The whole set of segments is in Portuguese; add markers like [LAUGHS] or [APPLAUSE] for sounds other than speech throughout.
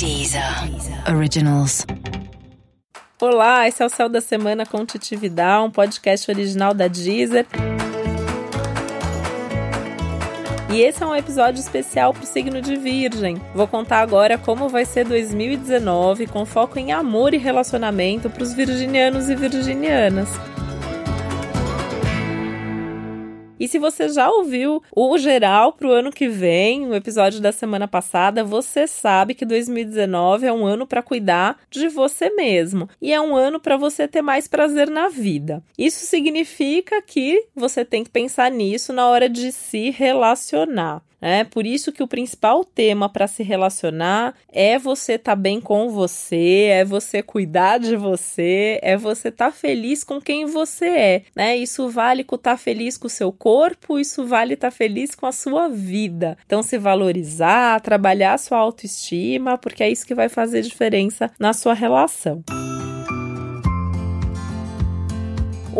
Deezer Originals. Olá, esse é o Céu da Semana com Titividade, um podcast original da Deezer. E esse é um episódio especial para o signo de Virgem. Vou contar agora como vai ser 2019 com foco em amor e relacionamento para os virginianos e virginianas. E se você já ouviu o geral para o ano que vem, o episódio da semana passada, você sabe que 2019 é um ano para cuidar de você mesmo e é um ano para você ter mais prazer na vida. Isso significa que você tem que pensar nisso na hora de se relacionar. É por isso que o principal tema para se relacionar é você estar tá bem com você, é você cuidar de você, é você estar tá feliz com quem você é, né? Isso vale estar tá feliz com o seu corpo, isso vale estar tá feliz com a sua vida. Então se valorizar, trabalhar a sua autoestima, porque é isso que vai fazer diferença na sua relação.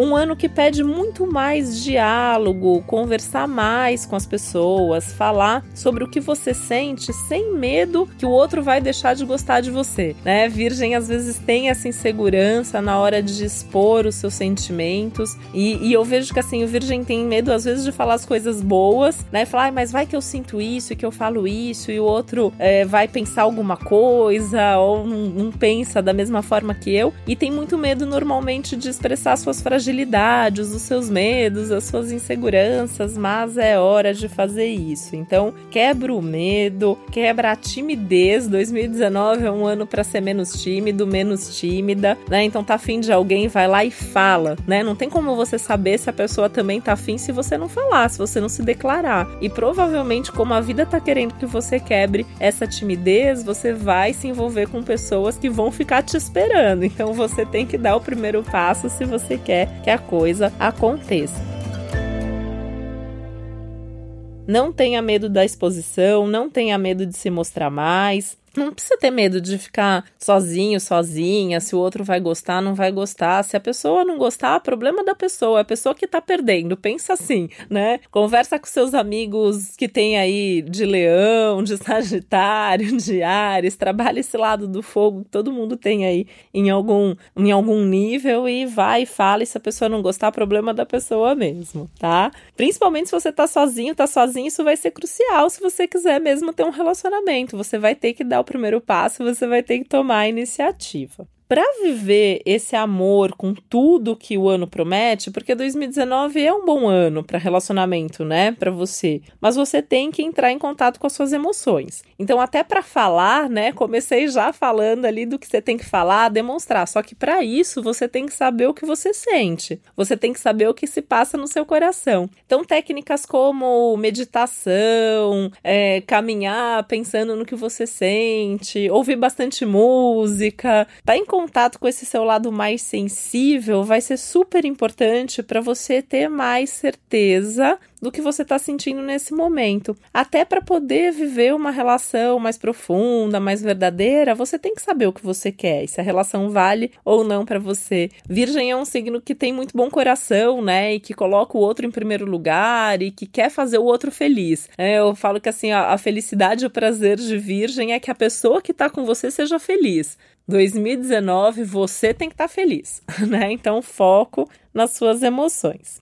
Um ano que pede muito mais diálogo, conversar mais com as pessoas, falar sobre o que você sente sem medo que o outro vai deixar de gostar de você, né? Virgem às vezes tem essa insegurança na hora de expor os seus sentimentos e, e eu vejo que assim o Virgem tem medo às vezes de falar as coisas boas, né? Falar, ah, mas vai que eu sinto isso e que eu falo isso e o outro é, vai pensar alguma coisa ou não, não pensa da mesma forma que eu e tem muito medo normalmente de expressar suas fragilidades fragilidades, os seus medos, as suas inseguranças, mas é hora de fazer isso. Então, quebra o medo, quebra a timidez. 2019 é um ano para ser menos tímido, menos tímida, né? Então tá afim de alguém, vai lá e fala, né? Não tem como você saber se a pessoa também tá afim se você não falar, se você não se declarar. E provavelmente, como a vida tá querendo que você quebre essa timidez, você vai se envolver com pessoas que vão ficar te esperando. Então você tem que dar o primeiro passo se você quer que a coisa aconteça. Não tenha medo da exposição, não tenha medo de se mostrar mais, não precisa ter medo de ficar sozinho, sozinha, se o outro vai gostar, não vai gostar. Se a pessoa não gostar, problema da pessoa, é a pessoa que tá perdendo. Pensa assim, né? Conversa com seus amigos que tem aí de leão, de sagitário, [LAUGHS] de ares, trabalha esse lado do fogo que todo mundo tem aí em algum, em algum nível e vai e fala. E se a pessoa não gostar, problema da pessoa mesmo, tá? Principalmente se você tá sozinho, tá sozinho, isso vai ser crucial se você quiser mesmo ter um relacionamento. Você vai ter que dar o primeiro passo, você vai ter que tomar a iniciativa para viver esse amor com tudo que o ano promete, porque 2019 é um bom ano para relacionamento, né, para você, mas você tem que entrar em contato com as suas emoções. Então, até para falar, né, comecei já falando ali do que você tem que falar, demonstrar. Só que para isso você tem que saber o que você sente. Você tem que saber o que se passa no seu coração. Então, técnicas como meditação, é, caminhar pensando no que você sente, ouvir bastante música, tá em contato com esse seu lado mais sensível vai ser super importante para você ter mais certeza do que você está sentindo nesse momento. Até para poder viver uma relação mais profunda, mais verdadeira, você tem que saber o que você quer, se a relação vale ou não para você. Virgem é um signo que tem muito bom coração, né? E que coloca o outro em primeiro lugar e que quer fazer o outro feliz. É, eu falo que assim, a, felicidade e o prazer de Virgem é que a pessoa que está com você seja feliz. 2019 você tem que estar tá feliz, [LAUGHS] né? Então foco nas suas emoções.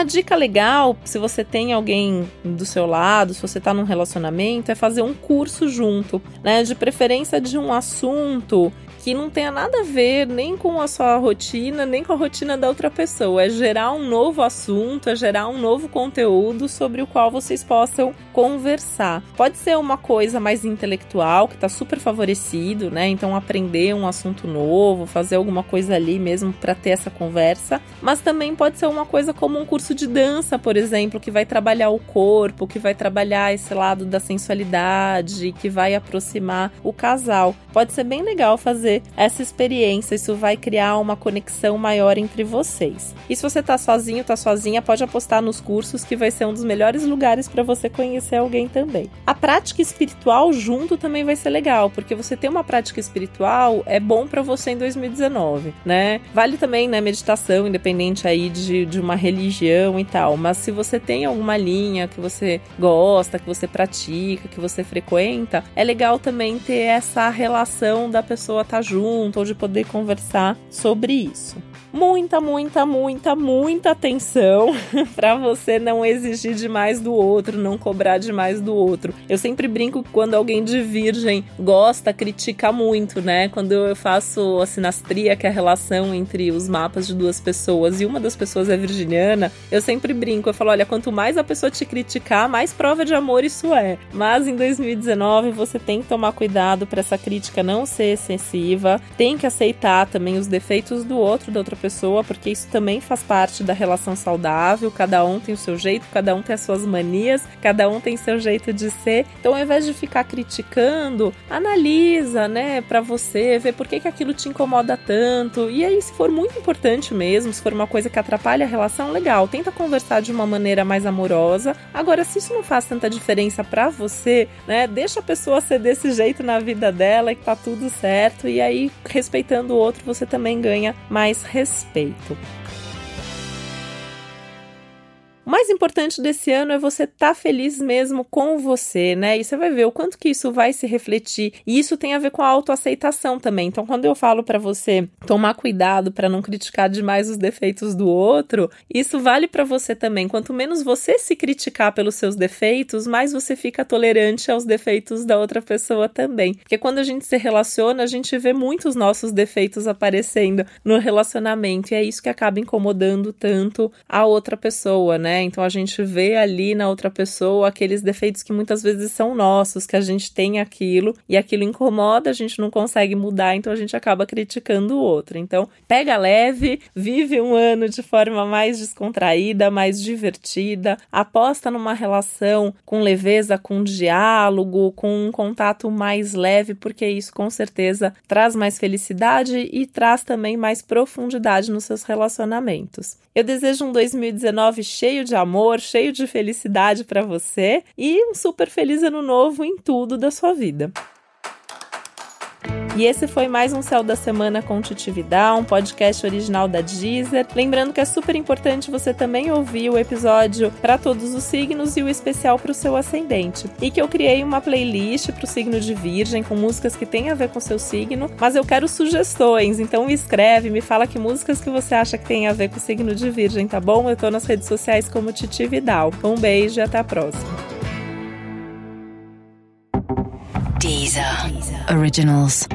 Uma dica legal, se você tem alguém do seu lado, se você está num relacionamento, é fazer um curso junto, né? De preferência de um assunto que não tenha nada a ver nem com a sua rotina, nem com a rotina da outra pessoa. É gerar um novo assunto, é gerar um novo conteúdo sobre o qual vocês possam conversar. Pode ser uma coisa mais intelectual, que está super favorecido, né? Então, aprender um assunto novo, fazer alguma coisa ali mesmo para ter essa conversa. Mas também pode ser uma coisa como um curso de dança, por exemplo, que vai trabalhar o corpo, que vai trabalhar esse lado da sensualidade, que vai aproximar o casal. Pode ser bem legal fazer fazer essa experiência. Isso vai criar uma conexão maior entre vocês. E se você tá sozinho, tá sozinha, pode apostar nos cursos que vai ser um dos melhores lugares para você conhecer alguém também. A prática espiritual junto também vai ser legal, porque você ter uma prática espiritual é bom para você em 2019, né? Vale também, né, meditação, independente aí de, de uma religião e tal, mas se você tem alguma linha que você gosta, que você pratica, que você frequenta, é legal também ter essa relação da pessoa estar tá junto ou de poder conversar sobre isso muita, muita, muita, muita atenção [LAUGHS] para você não exigir demais do outro, não cobrar demais do outro. Eu sempre brinco quando alguém de virgem gosta, critica muito, né? Quando eu faço a sinastria, que é a relação entre os mapas de duas pessoas, e uma das pessoas é virginiana, eu sempre brinco, eu falo, olha, quanto mais a pessoa te criticar, mais prova de amor isso é. Mas em 2019 você tem que tomar cuidado para essa crítica não ser excessiva, tem que aceitar também os defeitos do outro, da outra pessoa, porque isso também faz parte da relação saudável. Cada um tem o seu jeito, cada um tem as suas manias, cada um tem seu jeito de ser. Então, ao invés de ficar criticando, analisa, né, para você, ver por que, que aquilo te incomoda tanto. E aí, se for muito importante mesmo, se for uma coisa que atrapalha a relação, legal, tenta conversar de uma maneira mais amorosa. Agora, se isso não faz tanta diferença para você, né, deixa a pessoa ser desse jeito na vida dela e que tá tudo certo. E aí, respeitando o outro, você também ganha mais respeito respeito. O mais importante desse ano é você estar tá feliz mesmo com você, né? E você vai ver o quanto que isso vai se refletir. E isso tem a ver com a autoaceitação também. Então, quando eu falo para você tomar cuidado para não criticar demais os defeitos do outro, isso vale para você também. Quanto menos você se criticar pelos seus defeitos, mais você fica tolerante aos defeitos da outra pessoa também. Porque quando a gente se relaciona, a gente vê muitos nossos defeitos aparecendo no relacionamento e é isso que acaba incomodando tanto a outra pessoa, né? Então a gente vê ali na outra pessoa aqueles defeitos que muitas vezes são nossos, que a gente tem aquilo e aquilo incomoda, a gente não consegue mudar, então a gente acaba criticando o outro. Então, pega leve, vive um ano de forma mais descontraída, mais divertida, aposta numa relação com leveza, com diálogo, com um contato mais leve, porque isso com certeza traz mais felicidade e traz também mais profundidade nos seus relacionamentos. Eu desejo um 2019 cheio de amor, cheio de felicidade para você e um super feliz ano novo em tudo da sua vida. E esse foi mais um Céu da Semana com Titividade, um podcast original da Deezer. Lembrando que é super importante você também ouvir o episódio para todos os signos e o especial para o seu ascendente. E que eu criei uma playlist para o signo de Virgem com músicas que têm a ver com seu signo, mas eu quero sugestões, então me escreve, me fala que músicas que você acha que tem a ver com o signo de Virgem, tá bom? Eu tô nas redes sociais como Titi Vidal. Um beijo e até a próxima. Deezer. Originals.